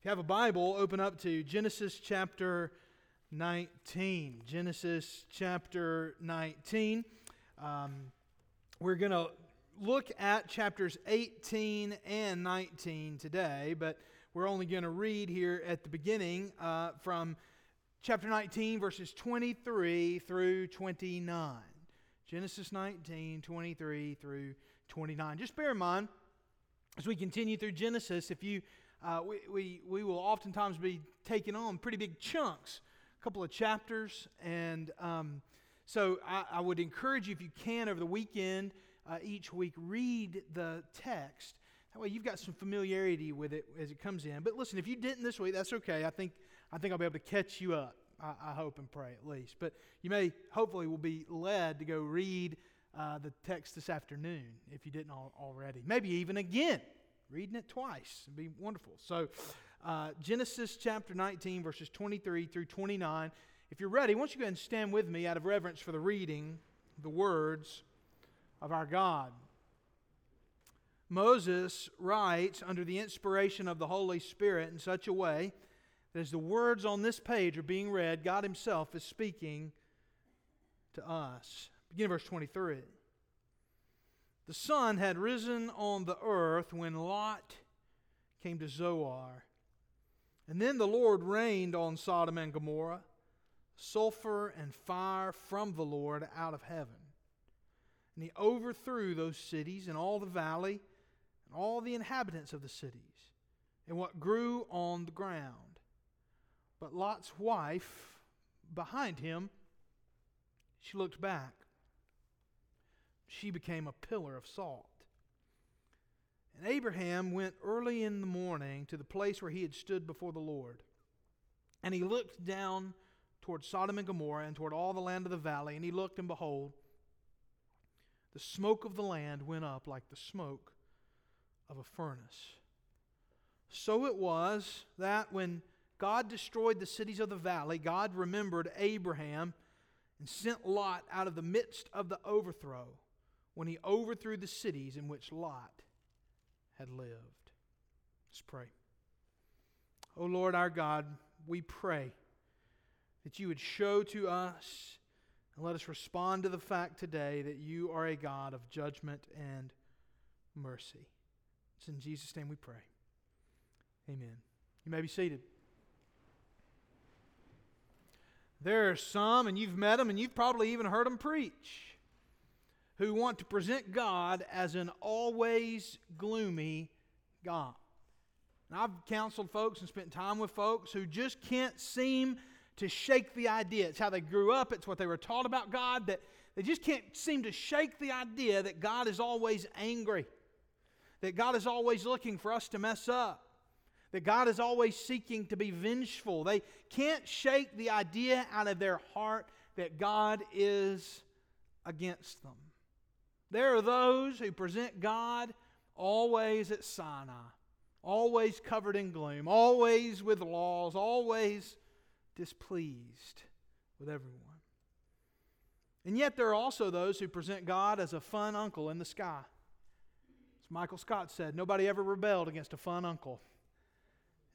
If you have a Bible, open up to Genesis chapter 19. Genesis chapter 19. Um, we're going to look at chapters 18 and 19 today, but we're only going to read here at the beginning uh, from chapter 19, verses 23 through 29. Genesis 19, 23 through 29. Just bear in mind, as we continue through Genesis, if you uh, we, we, we will oftentimes be taking on pretty big chunks, a couple of chapters. And um, so I, I, would encourage you, if you can, over the weekend, uh, each week, read the text. That way you've got some familiarity with it as it comes in. But listen, if you didn't this week, that's okay. I think, I think I'll be able to catch you up. I, I hope and pray at least. But you may, hopefully, will be led to go read uh, the text this afternoon if you didn't already. Maybe even again reading it twice. It'd be wonderful. So, uh, Genesis chapter 19, verses 23 through 29. If you're ready, why don't you go ahead and stand with me out of reverence for the reading, the words of our God. Moses writes under the inspiration of the Holy Spirit in such a way that as the words on this page are being read, God Himself is speaking to us. Begin verse 23. The sun had risen on the earth when Lot came to Zoar. And then the Lord rained on Sodom and Gomorrah sulfur and fire from the Lord out of heaven. And he overthrew those cities and all the valley and all the inhabitants of the cities and what grew on the ground. But Lot's wife, behind him, she looked back she became a pillar of salt. And Abraham went early in the morning to the place where he had stood before the Lord. And he looked down toward Sodom and Gomorrah and toward all the land of the valley, and he looked, and behold, the smoke of the land went up like the smoke of a furnace. So it was that when God destroyed the cities of the valley, God remembered Abraham and sent Lot out of the midst of the overthrow when he overthrew the cities in which Lot had lived. Let's pray. O oh Lord our God, we pray that you would show to us and let us respond to the fact today that you are a God of judgment and mercy. It's in Jesus' name we pray. Amen. You may be seated. There are some, and you've met them, and you've probably even heard them preach who want to present God as an always gloomy God. And I've counseled folks and spent time with folks who just can't seem to shake the idea. It's how they grew up, it's what they were taught about God, that they just can't seem to shake the idea that God is always angry, that God is always looking for us to mess up, that God is always seeking to be vengeful. They can't shake the idea out of their heart that God is against them. There are those who present God always at Sinai, always covered in gloom, always with laws, always displeased with everyone. And yet, there are also those who present God as a fun uncle in the sky. As Michael Scott said, nobody ever rebelled against a fun uncle.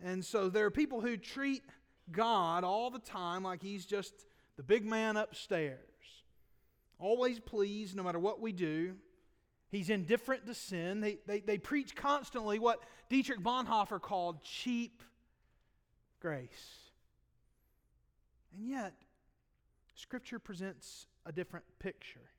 And so, there are people who treat God all the time like he's just the big man upstairs always pleased no matter what we do. He's indifferent to sin. They, they, they preach constantly what Dietrich Bonhoeffer called cheap grace. And yet, Scripture presents a different picture.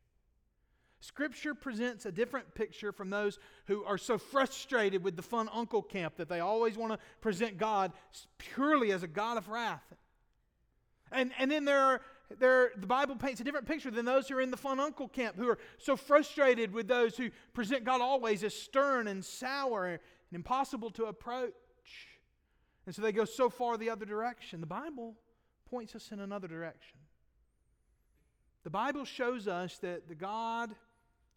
Scripture presents a different picture from those who are so frustrated with the fun uncle camp that they always want to present God purely as a God of wrath. And, and then there are the Bible paints a different picture than those who are in the fun uncle camp, who are so frustrated with those who present God always as stern and sour and impossible to approach. And so they go so far the other direction. The Bible points us in another direction. The Bible shows us that the God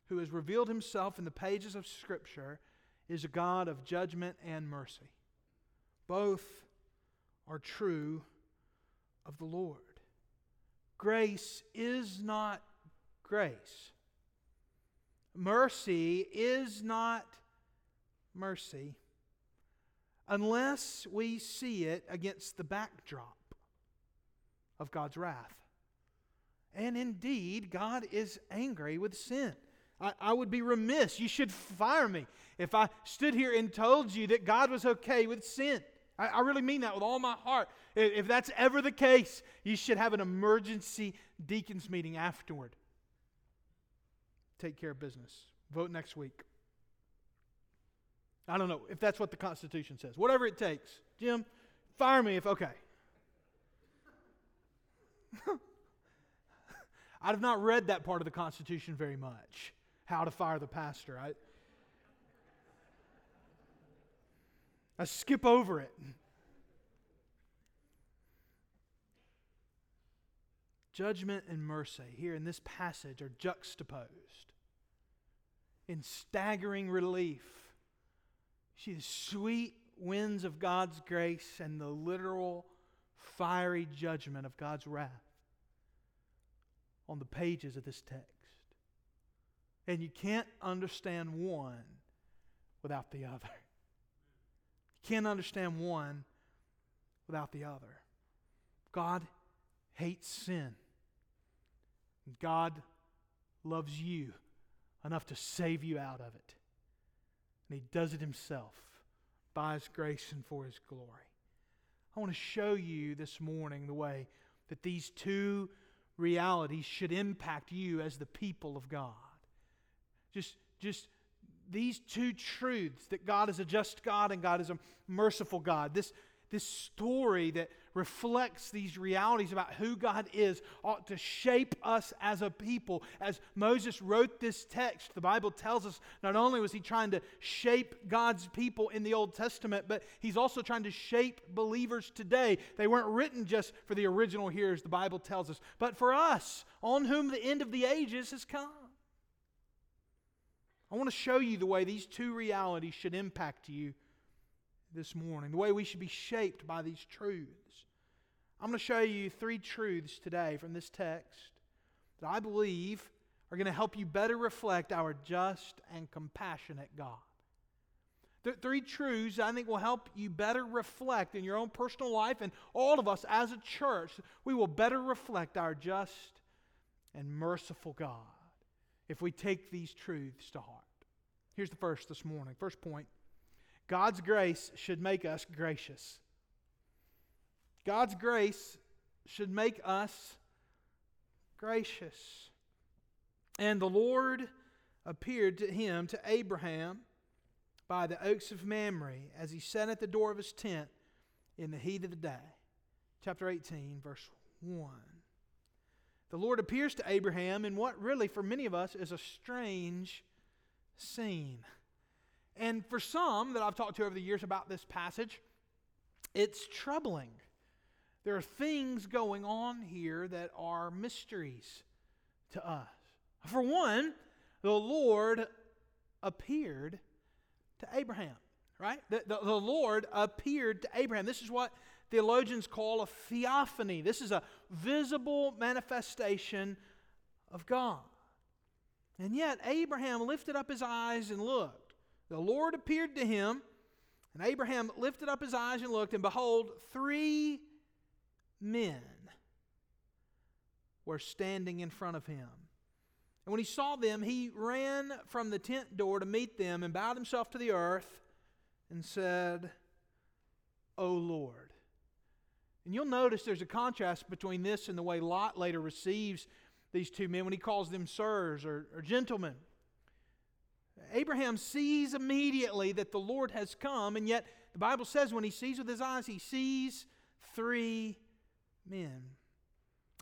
who has revealed himself in the pages of Scripture is a God of judgment and mercy. Both are true of the Lord grace is not grace. Mercy is not mercy. unless we see it against the backdrop of God's wrath. And indeed, God is angry with sin. I, I, would be remiss. You should fire me if I stood here and told you that God was okay with sin. I, I really mean that with all my heart. If, if that's ever the case, you should have an emergency deacons meeting afterward. Take care of business. Vote next week. I don't know if that's what the Constitution says. Whatever it takes. Jim, fire me if okay. I have not read that part of the Constitution very much. How to fire the pastor. I, I skip over it. Judgment and mercy here in this passage are juxtaposed in staggering relief. See the sweet winds of God's grace and the literal fiery judgment of God's wrath on the pages of this text. And you can't understand one without the other. You can't understand one without the other. God hates sin. God loves you enough to save you out of it. And He does it Himself by His grace and for His glory. I want to show you this morning the way that these two realities should impact you as the people of God. Just, just these two truths that God is a just God and God is a merciful God. This, this story that reflects these realities about who God is ought to shape us as a people. As Moses wrote this text, the Bible tells us not only was he trying to shape God's people in the Old Testament, but he's also trying to shape believers today. They weren't written just for the original hearers, the Bible tells us, but for us, on whom the end of the ages has come. I want to show you the way these two realities should impact you this morning, the way we should be shaped by these truths. I'm going to show you three truths today from this text that I believe are going to help you better reflect our just and compassionate God. The three truths I think will help you better reflect in your own personal life and all of us as a church. We will better reflect our just and merciful God if we take these truths to heart. Here's the first this morning. First point God's grace should make us gracious. God's grace should make us gracious. And the Lord appeared to him, to Abraham, by the oaks of Mamre, as he sat at the door of his tent in the heat of the day. Chapter 18, verse 1. The Lord appears to Abraham in what really, for many of us, is a strange scene. And for some that I've talked to over the years about this passage, it's troubling. There are things going on here that are mysteries to us. For one, the Lord appeared to Abraham, right? The, the, the, Lord appeared to Abraham. This is what theologians call a theophany. This is a visible manifestation of God. And yet, Abraham lifted up his eyes and looked. The Lord appeared to him, and Abraham lifted up his eyes and looked, and behold, three men were standing in front of him. And when he saw them, he ran from the tent door to meet them and bowed himself to the earth and said, O Lord. And you'll notice there's a contrast between this and the way Lot later receives these two men when he calls them sirs or, or gentlemen. Abraham sees immediately that the Lord has come, and yet the Bible says when he sees with his eyes, he sees three men.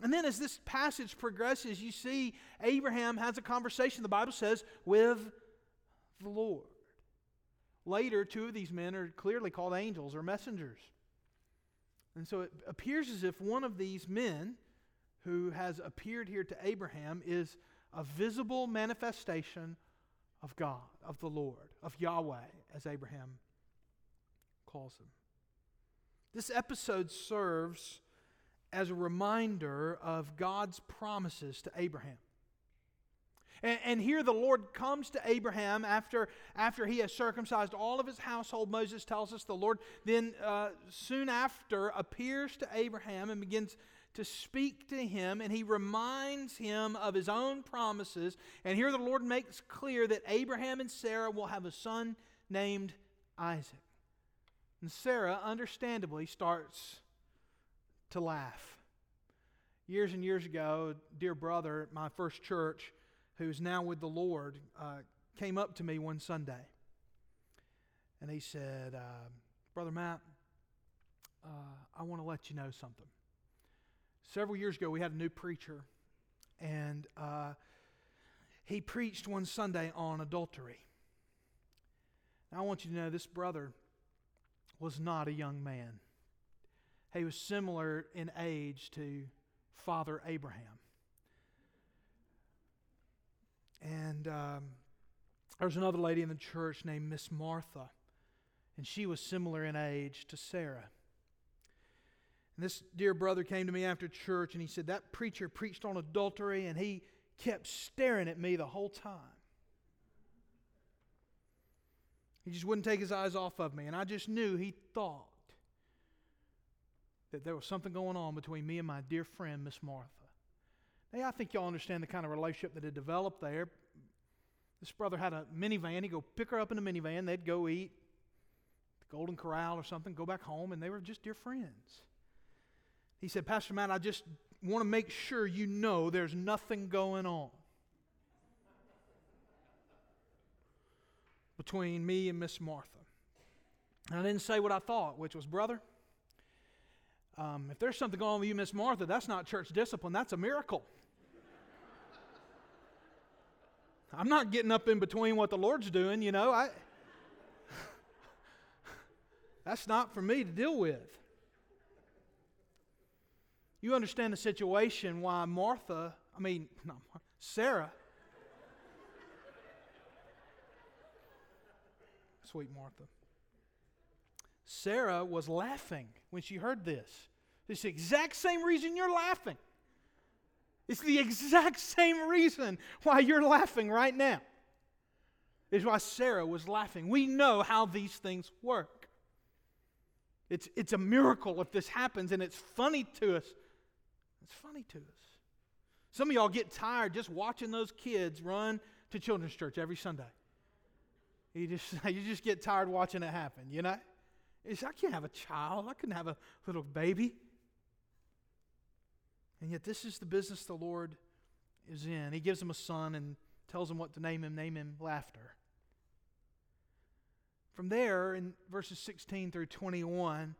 And then as this passage progresses, you see Abraham has a conversation, the Bible says, with the Lord. Later, two of these men are clearly called angels or messengers. And so it appears as if one of these men who has appeared here to Abraham is a visible manifestation of God, of the Lord, of Yahweh, as Abraham calls him. This episode serves as a reminder of God's promises to Abraham. And, and, here the Lord comes to Abraham after, after he has circumcised all of his household. Moses tells us the Lord then uh, soon after appears to Abraham and begins to speak to him, and he reminds him of his own promises. And here the Lord makes clear that Abraham and Sarah will have a son named Isaac. And Sarah, understandably, starts to laugh. Years and years ago, dear brother my first church, who's now with the Lord, uh, came up to me one Sunday. And he said, uh, Brother Matt, uh, I want to let you know something. Several years ago, we had a new preacher, and uh, he preached one Sunday on adultery. Now, I want you to know this brother was not a young man. He was similar in age to Father Abraham. And um, there was another lady in the church named Miss Martha, and she was similar in age to Sarah. And this dear brother came to me after church and he said, That preacher preached on adultery, and he kept staring at me the whole time. He just wouldn't take his eyes off of me. And I just knew he thought that there was something going on between me and my dear friend, Miss Martha. Now, I think y'all understand the kind of relationship that had developed there. This brother had a minivan. He'd go pick her up in a minivan. They'd go eat the Golden Corral or something, go back home, and they were just dear friends. He said, Pastor Matt, I just want to make sure you know there's nothing going on. between me and Miss Martha. And I didn't say what I thought, which was, brother, um, if there's something going on with you, Miss Martha, that's not church discipline, that's a miracle. I'm not getting up in between what the Lord's doing, you know. I That's not for me to deal with. You understand the situation why Martha, I mean, not Sarah sweet Martha. Sarah was laughing when she heard this. The exact same reason you're laughing. It's the exact same reason why you're laughing right now. Is why Sarah was laughing. We know how these things work. It's, it's a miracle if this happens, and it's funny to us. It's funny to us. Some of y'all get tired just watching those kids run to children's church every Sunday. You just, you just get tired watching it happen, you know? It's, I can't have a child. I couldn't have a little baby. And yet, this is the business the Lord is in. He gives him a son and tells him what to name him, name him laughter. From there, in verses 16 through 21,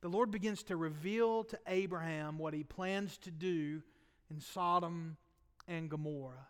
the Lord begins to reveal to Abraham what he plans to do in Sodom and Gomorrah.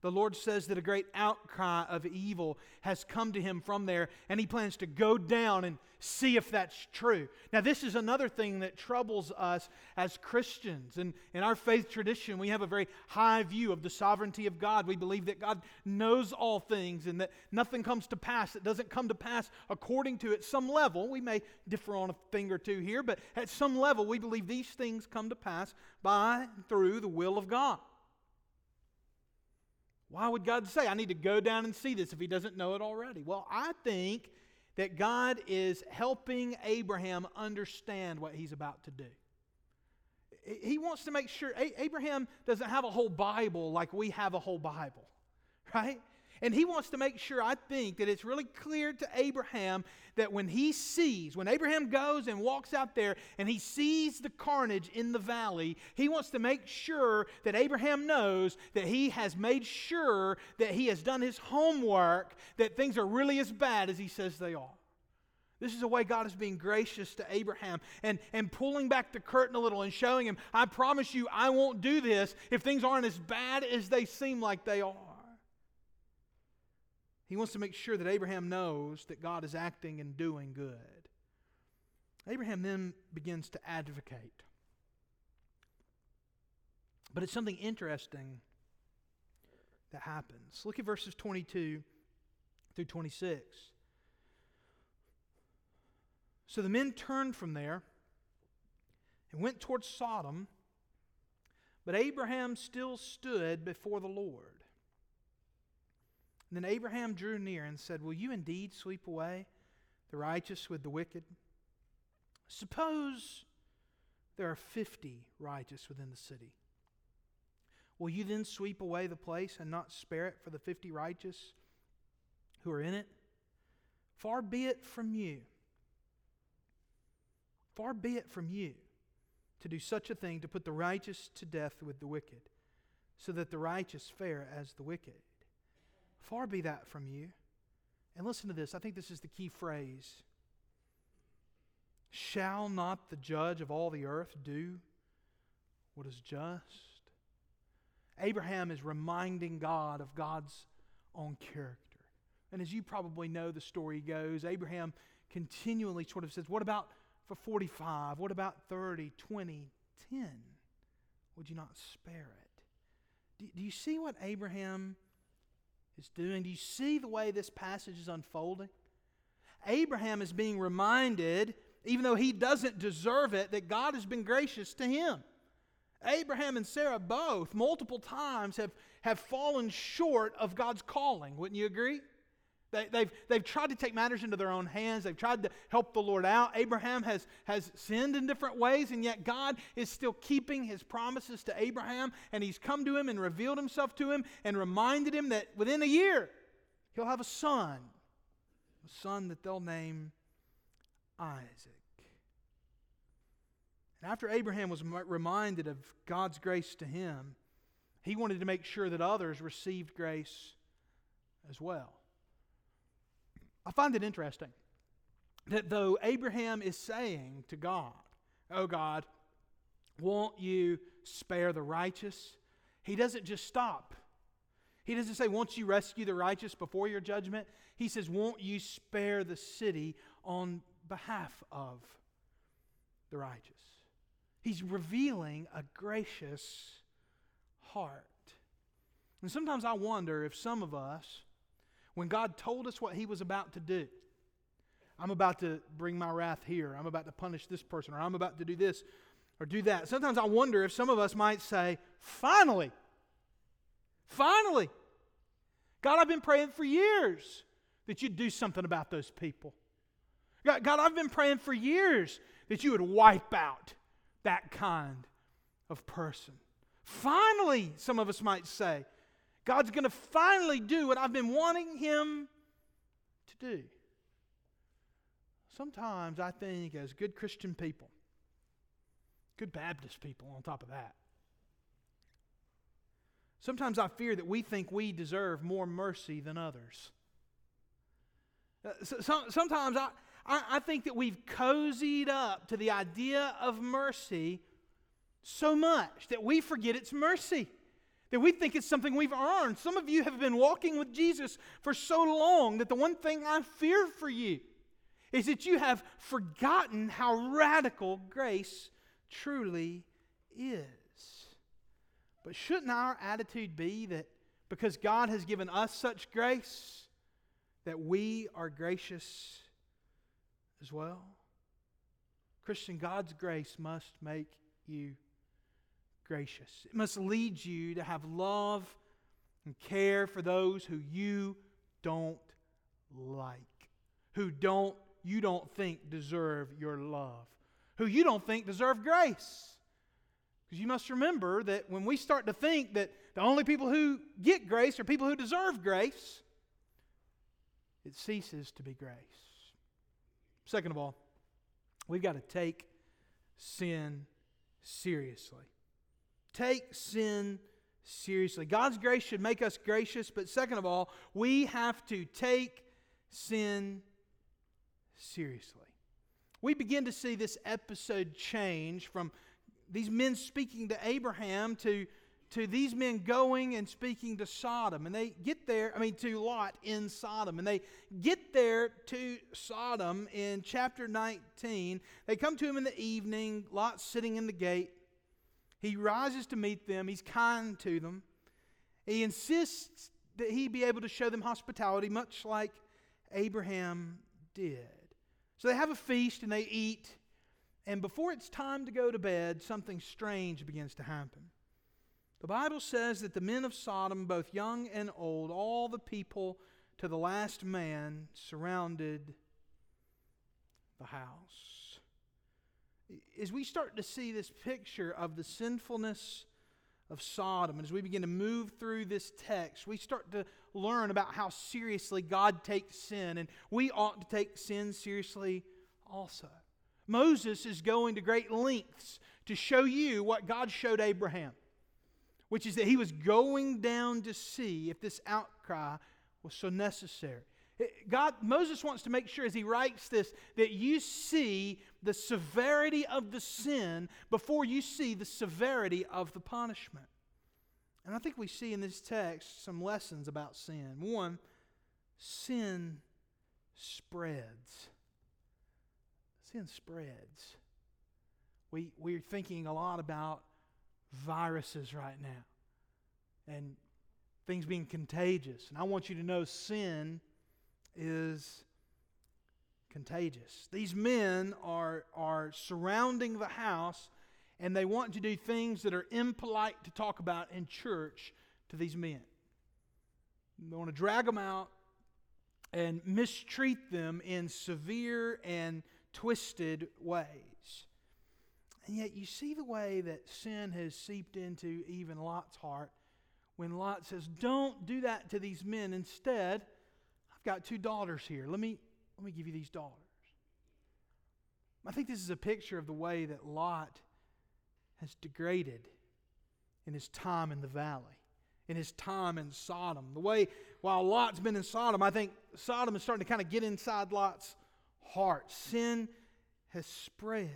The Lord says that a great outcry of evil has come to him from there, and he plans to go down and see if that's true. Now, this is another thing that troubles us as Christians. And in our faith tradition, we have a very high view of the sovereignty of God. We believe that God knows all things and that nothing comes to pass that doesn't come to pass according to at some level. We may differ on a thing or two here, but at some level, we believe these things come to pass by and through the will of God. Why would God say, I need to go down and see this if he doesn't know it already? Well, I think that God is helping Abraham understand what he's about to do. He wants to make sure, Abraham doesn't have a whole Bible like we have a whole Bible, right? And he wants to make sure, I think, that it's really clear to Abraham that when he sees, when Abraham goes and walks out there and he sees the carnage in the valley, he wants to make sure that Abraham knows that he has made sure that he has done his homework, that things are really as bad as he says they are. This is a way God is being gracious to Abraham and, and pulling back the curtain a little and showing him, I promise you, I won't do this if things aren't as bad as they seem like they are. He wants to make sure that Abraham knows that God is acting and doing good. Abraham then begins to advocate. But it's something interesting that happens. Look at verses 22 through 26. So the men turned from there and went towards Sodom, but Abraham still stood before the Lord. And then Abraham drew near and said, Will you indeed sweep away the righteous with the wicked? Suppose there are fifty righteous within the city. Will you then sweep away the place and not spare it for the fifty righteous who are in it? Far be it from you. Far be it from you to do such a thing to put the righteous to death with the wicked, so that the righteous fare as the wicked. Far be that from you. And listen to this. I think this is the key phrase. Shall not the judge of all the earth do what is just? Abraham is reminding God of God's own character. And as you probably know, the story goes Abraham continually sort of says, What about for 45? What about 30, 20, 10? Would you not spare it? Do, do you see what Abraham is doing? Do you see the way this passage is unfolding? Abraham is being reminded, even though he doesn't deserve it, that God has been gracious to him. Abraham and Sarah both, multiple times, have, have fallen short of God's calling. Wouldn't you agree? They, have they've, they've tried to take matters into their own hands. They've tried to help the Lord out. Abraham has, has sinned in different ways, and yet God is still keeping his promises to Abraham. And he's come to him and revealed himself to him and reminded him that within a year he'll have a son, a son that they'll name Isaac. And after Abraham was reminded of God's grace to him, he wanted to make sure that others received grace as well. I find it interesting that though Abraham is saying to God, Oh God, won't you spare the righteous? He doesn't just stop. He doesn't say, Won't you rescue the righteous before your judgment? He says, Won't you spare the city on behalf of the righteous? He's revealing a gracious heart. And sometimes I wonder if some of us when God told us what He was about to do, I'm about to bring my wrath here, I'm about to punish this person, or I'm about to do this or do that. Sometimes I wonder if some of us might say, finally, finally, God, I've been praying for years that you'd do something about those people. God, God, I've been praying for years that you would wipe out that kind of person. Finally, some of us might say, God's going to finally do what I've been wanting Him to do. Sometimes I think, as good Christian people, good Baptist people on top of that, sometimes I fear that we think we deserve more mercy than others. Uh, so, so, sometimes I, I think that we've cozied up to the idea of mercy so much that we forget it's mercy that we think it's something we've earned. Some of you have been walking with Jesus for so long that the one thing I fear for you is that you have forgotten how radical grace truly is. But shouldn't our attitude be that because God has given us such grace, that we are gracious as well? Christian, God's grace must make you gracious. It must lead you to have love and care for those who you don't like, who don't you don't think deserve your love, who you don't think deserve grace. Because you must remember that when we start to think that the only people who get grace are people who deserve grace, it ceases to be grace. Second of all, we've got to take sin seriously. Take sin seriously. God's grace should make us gracious, but second of all, we have to take sin seriously. We begin to see this episode change from these men speaking to Abraham to, to these men going and speaking to Sodom. And they get there, I mean, to Lot in Sodom. And they get there to Sodom in chapter 19. They come to him in the evening, Lot sitting in the gate. He rises to meet them, he's kind to them. He insists that he be able to show them hospitality, much like Abraham did. So they have a feast and they eat. And before it's time to go to bed, something strange begins to happen. The Bible says that the men of Sodom, both young and old, all the people to the last man, surrounded the house. As we start to see this picture of the sinfulness of Sodom, and as we begin to move through this text, we start to learn about how seriously God takes sin, and we ought to take sin seriously also. Moses is going to great lengths to show you what God showed Abraham, which is that he was going down to see if this outcry was so necessary. God, Moses wants to make sure as he writes this that you see the severity of the sin before you see the severity of the punishment. And I think we see in this text some lessons about sin. One, sin spreads. Sin spreads. We, we're thinking a lot about viruses right now and things being contagious. And I want you to know sin is contagious. These men are, are surrounding the house and they want to do things that are impolite to talk about in church to these men. They want to drag them out and mistreat them in severe and twisted ways. And yet, you see the way that sin has seeped into even Lot's heart when Lot says, Don't do that to these men. Instead, got two daughters here. Let me, let me give you these daughters. I think this is a picture of the way that Lot has degraded in his time in the valley, in his time in Sodom. The way, while Lot's been in Sodom, I think Sodom is starting to kind of get inside Lot's heart. Sin has spread.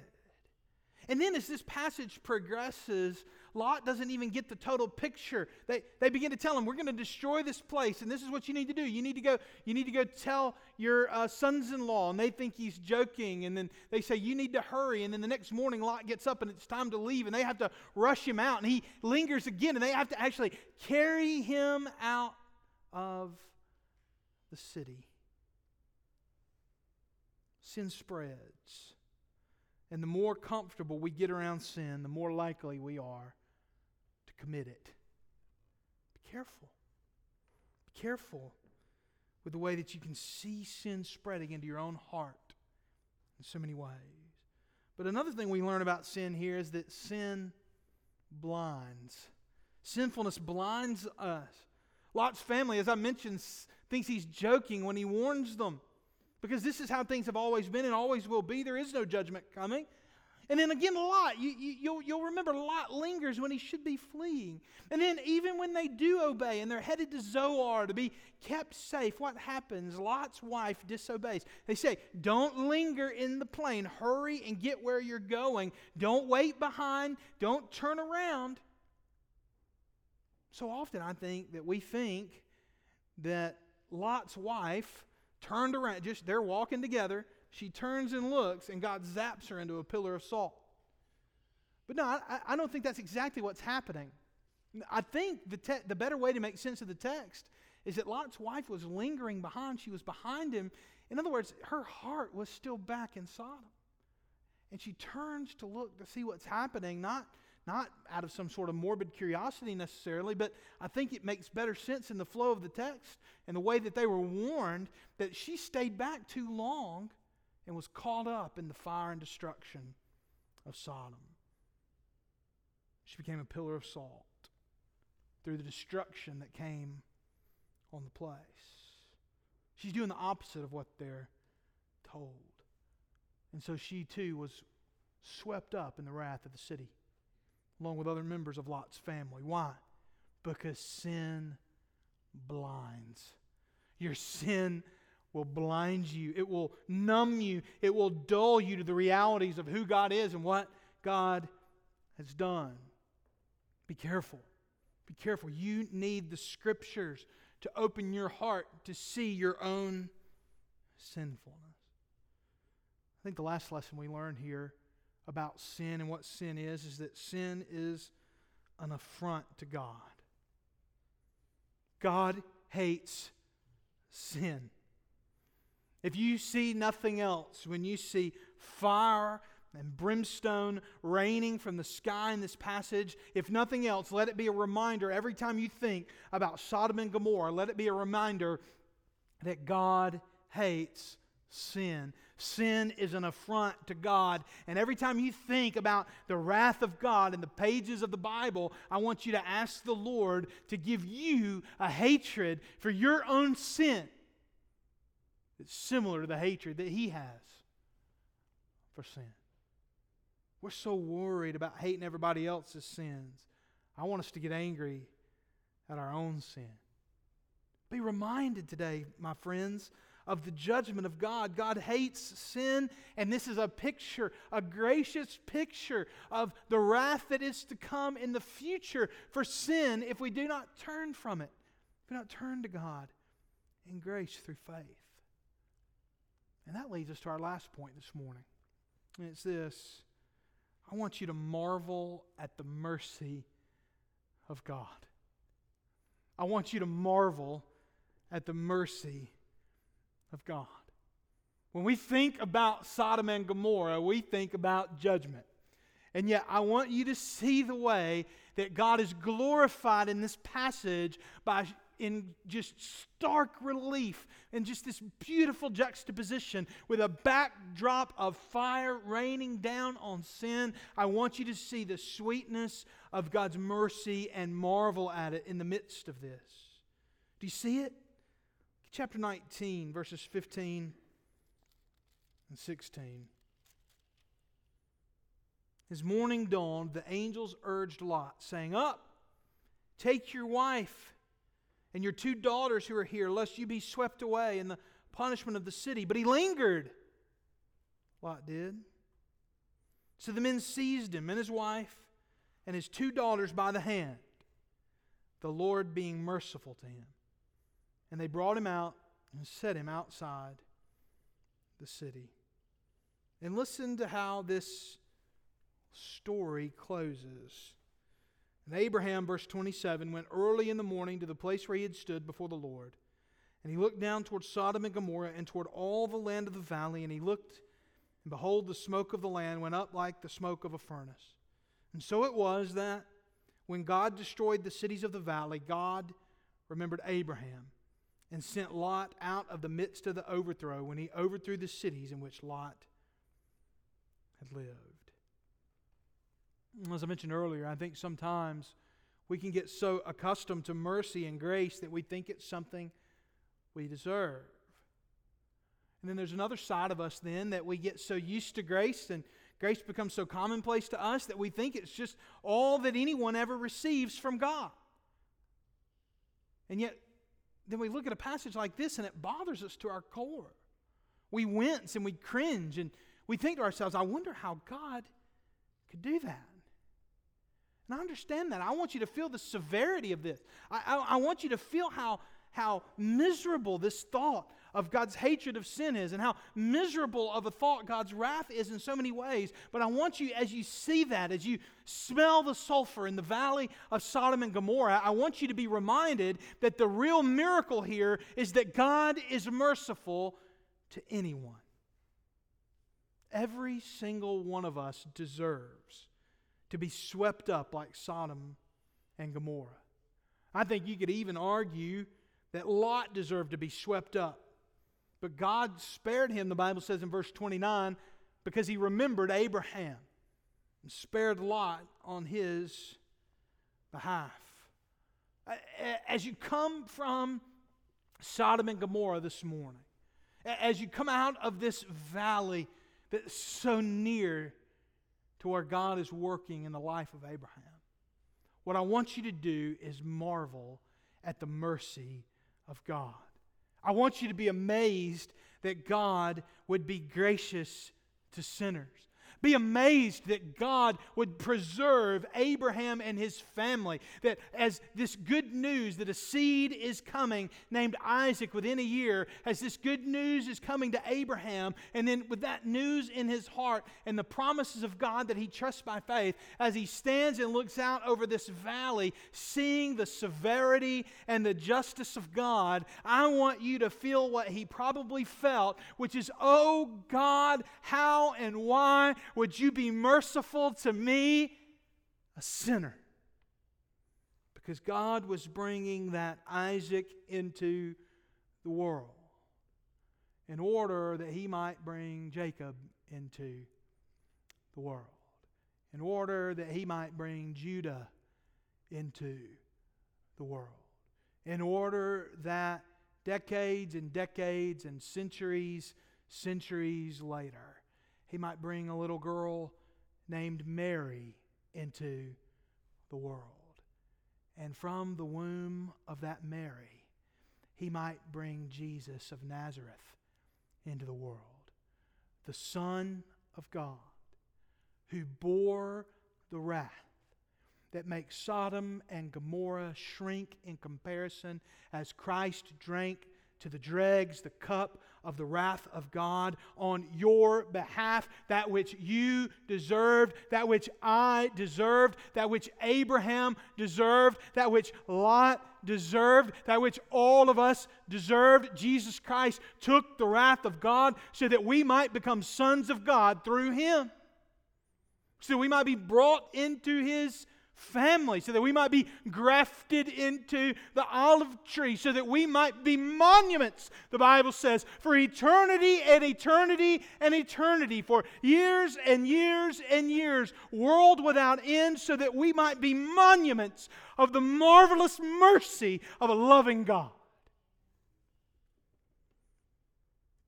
And then as this passage progresses, Lot doesn't even get the total picture. They, they begin to tell him, we're going to destroy this place, and this is what you need to do. You need to go, you need to go tell your uh, sons-in-law, and they think he's joking, and then they say, you need to hurry, and then the next morning Lot gets up and it's time to leave, and they have to rush him out, and he lingers again, and they have to actually carry him out of the city. Sin spreads. And the more comfortable we get around sin, the more likely we are commit it. Be careful. Be careful with the way that you can see sin spreading into your own heart in so many ways. But another thing we learn about sin here is that sin blinds. Sinfulness blinds us. Lot's family, as I mentioned, thinks he's joking when he warns them because this is how things have always been and always will be. There is no judgment coming. And then again, Lot, you, you, you'll, you'll remember Lot lingers when he should be fleeing. And then even when they do obey and they're headed to Zoar to be kept safe, what happens? Lot's wife disobeys. They say, Don't linger in the plain. Hurry and get where you're going. Don't wait behind. Don't turn around. So often I think that we think that Lot's wife turned around, just they're walking together she turns and looks, and God zaps her into a pillar of salt. But no, I, I don't think that's exactly what's happening. I think the, te- the better way to make sense of the text is that Lot's wife was lingering behind. She was behind him. In other words, her heart was still back in Sodom. And she turns to look to see what's happening, not, not out of some sort of morbid curiosity necessarily, but I think it makes better sense in the flow of the text and the way that they were warned that she stayed back too long and was caught up in the fire and destruction of Sodom. She became a pillar of salt through the destruction that came on the place. She's doing the opposite of what they're told. And so she too was swept up in the wrath of the city, along with other members of Lot's family. Why? Because sin blinds. Your sin will blind you, it will numb you, it will dull you to the realities of who God is and what God has done. Be careful. Be careful. You need the scriptures to open your heart to see your own sinfulness. I think the last lesson we learn here about sin and what sin is is that sin is an affront to God. God hates sin. If you see nothing else, when you see fire and brimstone raining from the sky in this passage. If nothing else, let it be a reminder every time you think about Sodom and Gomorrah, let it be a reminder that God hates sin. Sin is an affront to God. And every time you think about the wrath of God in the pages of the Bible, I want you to ask the Lord to give you a hatred for your own sin that's similar to the hatred that He has for sin. We're so worried about hating everybody else's sins. I want us to get angry at our own sin. Be reminded today, my friends, of the judgment of God. God hates sin, and this is a picture, a gracious picture of the wrath that is to come in the future for sin if we do not turn from it, if we do not turn to God in grace through faith. And that leads us to our last point this morning. And it's this I want you to marvel at the mercy of God. I want you to marvel at the mercy of God. When we think about Sodom and Gomorrah, we think about judgment. And yet, I want you to see the way that God is glorified in this passage by in just stark relief and just this beautiful juxtaposition with a backdrop of fire raining down on sin. I want you to see the sweetness of God's mercy and marvel at it in the midst of this. Do you see it? Chapter 19, verses 15 and 16. As morning dawned, the angels urged Lot, saying, Up, take your wife and your two daughters who are here, lest you be swept away in the punishment of the city. But he lingered. Lot did. So the men seized him and his wife and his two daughters by the hand, the Lord being merciful to him. And they brought him out and set him outside the city. And listen to how this story closes. And Abraham, verse 27, went early in the morning to the place where he had stood before the Lord. And he looked down toward Sodom and Gomorrah and toward all the land of the valley, and he looked, and behold, the smoke of the land went up like the smoke of a furnace. And so it was that when God destroyed the cities of the valley, God remembered Abraham and sent Lot out of the midst of the overthrow when he overthrew the cities in which Lot had lived. As I mentioned earlier, I think sometimes we can get so accustomed to mercy and grace that we think it's something we deserve. And then there's another side of us then that we get so used to grace and grace becomes so commonplace to us that we think it's just all that anyone ever receives from God. And yet, then we look at a passage like this and it bothers us to our core. We wince and we cringe and we think to ourselves, I wonder how God could do that. And I understand that. I want you to feel the severity of this. I, I, I, want you to feel how, how miserable this thought of God's hatred of sin is and how miserable of a thought God's wrath is in so many ways. But I want you, as you see that, as you smell the sulfur in the valley of Sodom and Gomorrah, I want you to be reminded that the real miracle here is that God is merciful to anyone. Every single one of us deserves to be swept up like Sodom and Gomorrah. I think you could even argue that Lot deserved to be swept up. But God spared him, the Bible says in verse 29, because he remembered Abraham and spared Lot on his behalf. As you come from Sodom and Gomorrah this morning, as you come out of this valley that's so near to where God is working in the life of Abraham. What I want you to do is marvel at the mercy of God. I want you to be amazed that God would be gracious to sinners. Be amazed that God would preserve Abraham and his family. That as this good news that a seed is coming named Isaac within a year, as this good news is coming to Abraham, and then with that news in his heart and the promises of God that he trusts by faith, as he stands and looks out over this valley, seeing the severity and the justice of God, I want you to feel what he probably felt, which is, oh God, how and why would you be merciful to me, a sinner? Because God was bringing that Isaac into the world in order that he might bring Jacob into the world, in order that he might bring Judah into the world, in order that decades and decades and centuries, centuries later, he might bring a little girl named Mary into the world. And from the womb of that Mary, he might bring Jesus of Nazareth into the world. The Son of God, who bore the wrath that makes Sodom and Gomorrah shrink in comparison as Christ drank to the dregs the cup of the wrath of God on your behalf, that which you deserved, that which I deserved, that which Abraham deserved, that which Lot deserved, that which all of us deserved. Jesus Christ took the wrath of God so that we might become sons of God through him. So we might be brought into his family, so that we might be grafted into the olive tree, so that we might be monuments, the Bible says, for eternity and eternity and eternity, for years and years and years, world without end, so that we might be monuments of the marvelous mercy of a loving God.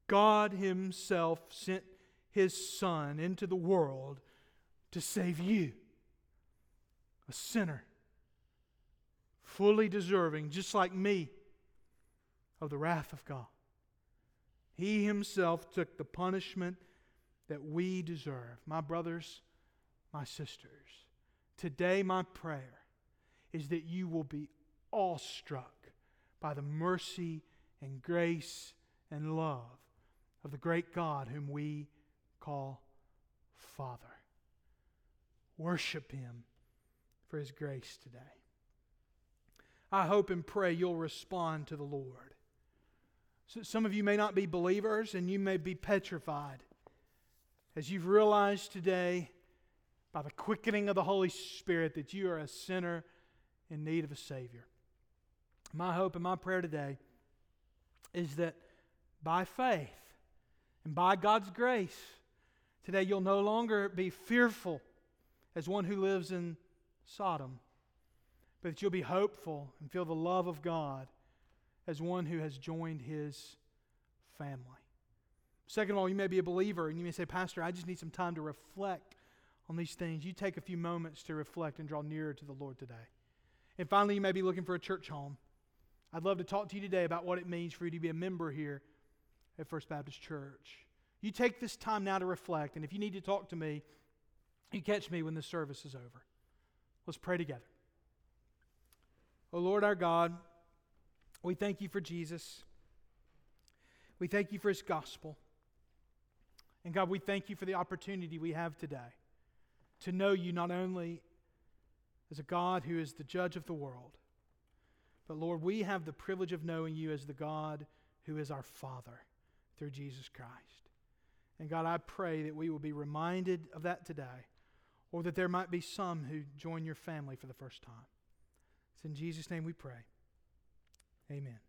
God Himself sent His Son into the world to save you a sinner, fully deserving, just like me, of the wrath of God. He himself took the punishment that we deserve. My brothers, my sisters, today my prayer is that you will be awestruck by the mercy and grace and love of the great God whom we call Father. Worship Him for His grace today. I hope and pray you'll respond to the Lord. So some of you may not be believers and you may be petrified as you've realized today by the quickening of the Holy Spirit that you are a sinner in need of a Savior. My hope and my prayer today is that by faith and by God's grace, today you'll no longer be fearful as one who lives in Sodom, but that you'll be hopeful and feel the love of God as one who has joined his family. Second of all, you may be a believer and you may say, Pastor, I just need some time to reflect on these things. You take a few moments to reflect and draw nearer to the Lord today. And finally, you may be looking for a church home. I'd love to talk to you today about what it means for you to be a member here at First Baptist Church. You take this time now to reflect, and if you need to talk to me, you catch me when the service is over. Let's pray together. Oh Lord our God, we thank you for Jesus. We thank you for his gospel. And God, we thank you for the opportunity we have today to know you not only as a God who is the judge of the world, but Lord, we have the privilege of knowing you as the God who is our Father through Jesus Christ. And God, I pray that we will be reminded of that today or that there might be some who join your family for the first time. It's in Jesus' name we pray. Amen.